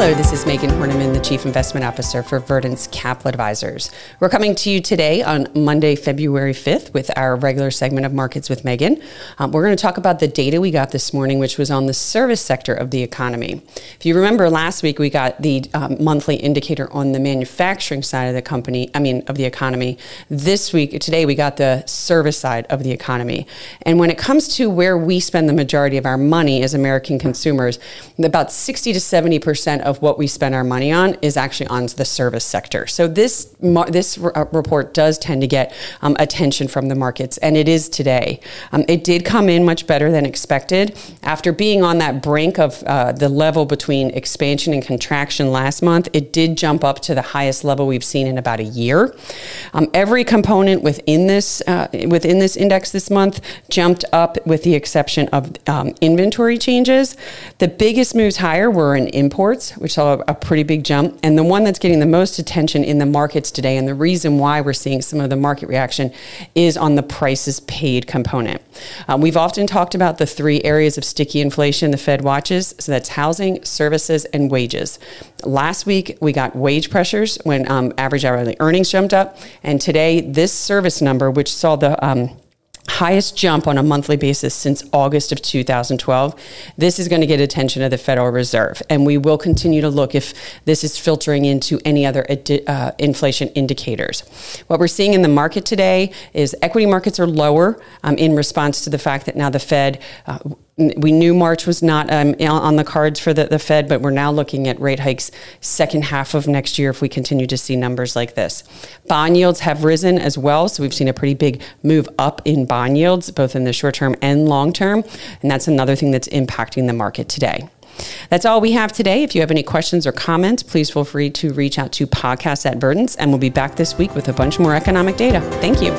Hello, this is Megan Horneman, the Chief Investment Officer for Verdence Capital Advisors. We're coming to you today on Monday, February 5th, with our regular segment of Markets with Megan. Um, we're going to talk about the data we got this morning, which was on the service sector of the economy. If you remember last week, we got the um, monthly indicator on the manufacturing side of the company, I mean, of the economy. This week, today, we got the service side of the economy. And when it comes to where we spend the majority of our money as American consumers, about 60 to 70 percent of what we spend our money on is actually on the service sector. So this this uh, report does tend to get um, attention from the markets, and it is today. Um, it did come in much better than expected after being on that brink of uh, the level between expansion and contraction last month. It did jump up to the highest level we've seen in about a year. Um, every component within this uh, within this index this month jumped up, with the exception of um, inventory changes. The biggest moves higher were in imports which saw a, pretty big jump. And the one that's getting the most attention in the markets today, and the reason why we're seeing some of the market reaction, is on the prices paid component. Um, we've often talked about the three areas of sticky inflation the Fed watches. So that's housing, services, and wages. Last week, we got wage pressures when um, average hourly earnings jumped up. And today, this service number, which saw the um, highest jump on a monthly basis since August of 2012. This is going to get attention of the Federal Reserve, and we will continue to look if this is filtering into any other uh, inflation indicators. What we're seeing in the market today is equity markets are lower um, in response to the fact that now the Fed uh, we knew March was not um, on the cards for the, the Fed, but we're now looking at rate hikes second half of next year if we continue to see numbers like this. Bond yields have risen as well, so we've seen a pretty big move up in bond yields, both in the short term and long term, and that's another thing that's impacting the market today. That's all we have today. If you have any questions or comments, please feel free to reach out to podcast at Verdence, and we'll be back this week with a bunch more economic data. Thank you.